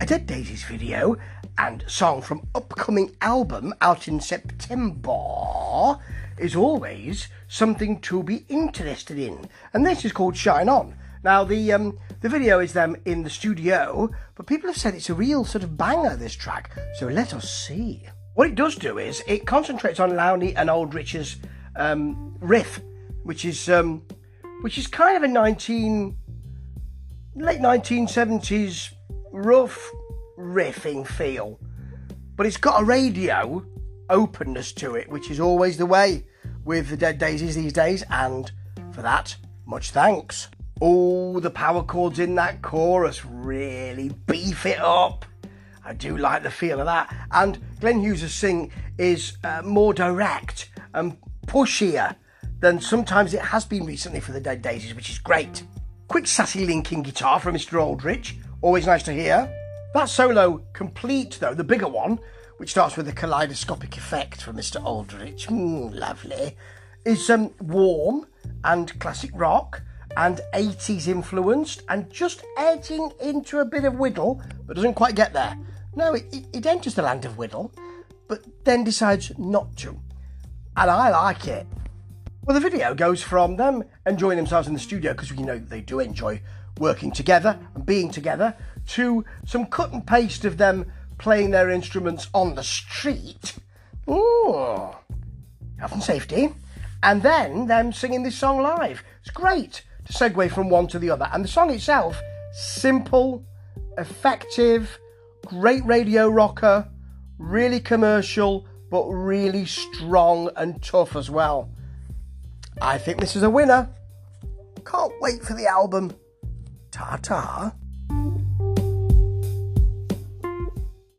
a Dead Daisies video and song from upcoming album out in September is always something to be interested in. And this is called Shine On. Now the um, the video is them in the studio, but people have said it's a real sort of banger this track. So let us see. What it does do is it concentrates on Lowy and Aldrich's um, riff, which is um, which is kind of a 19 late 1970s rough riffing feel, but it's got a radio openness to it, which is always the way with the Dead Daisies these days, and for that, much thanks. Oh, the power chords in that chorus really beef it up. I do like the feel of that. And Glenn Hughes' sing is uh, more direct and pushier than sometimes it has been recently for the Dead Daisies, which is great. Quick sassy linking guitar from Mr. Aldrich, always nice to hear. That solo complete though, the bigger one, which starts with a kaleidoscopic effect from Mr. Aldrich, mm, lovely, is um, warm and classic rock and 80s influenced and just edging into a bit of Whittle, but doesn't quite get there. No, it, it, it enters the land of Whittle, but then decides not to. And I like it. Well, the video goes from them enjoying themselves in the studio, because we know they do enjoy working together and being together, to some cut and paste of them playing their instruments on the street. Ooh, health and safety. And then them singing this song live. It's great to segue from one to the other. And the song itself, simple, effective, great radio rocker, really commercial, but really strong and tough as well. I think this is a winner. Can't wait for the album. Ta ta.